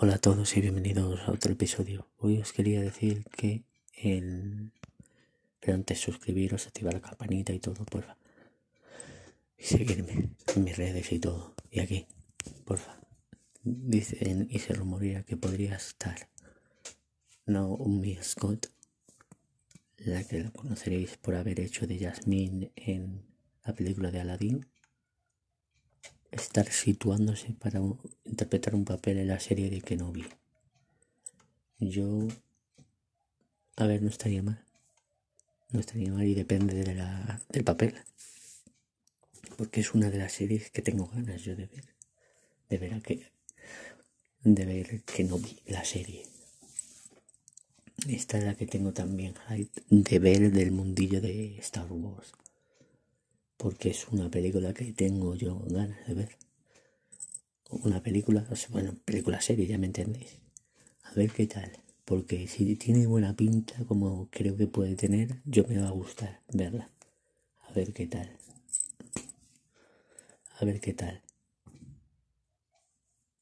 Hola a todos y bienvenidos a otro episodio. Hoy os quería decir que en... Pero antes suscribiros, activar la campanita y todo, porfa. Y seguirme en mis redes y todo. Y aquí, porfa. Dicen y se rumorea que podría estar no Mia Scott, la que la conoceréis por haber hecho de Jasmine en la película de Aladdin estar situándose para interpretar un papel en la serie de Kenobi. Yo, a ver, no estaría mal. No estaría mal y depende de la, del papel. Porque es una de las series que tengo ganas yo de ver. De ver a que, de ver Kenobi, la serie. Esta es la que tengo también de ver del mundillo de Star Wars porque es una película que tengo yo ganas de ver. Una película, bueno, película serie, ya me entendéis. A ver qué tal. Porque si tiene buena pinta, como creo que puede tener, yo me va a gustar verla. A ver qué tal. A ver qué tal.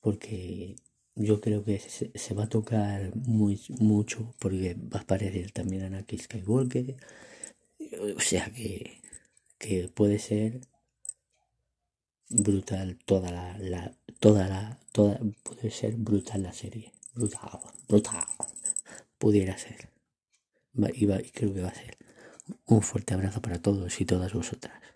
Porque yo creo que se, va a tocar muy, mucho, porque va a aparecer también Anakin Skywalker. O sea que que puede ser brutal toda la, la, toda la toda puede ser brutal la serie. Brutal brutal. Pudiera ser. Y, y creo que va a ser. Un fuerte abrazo para todos y todas vosotras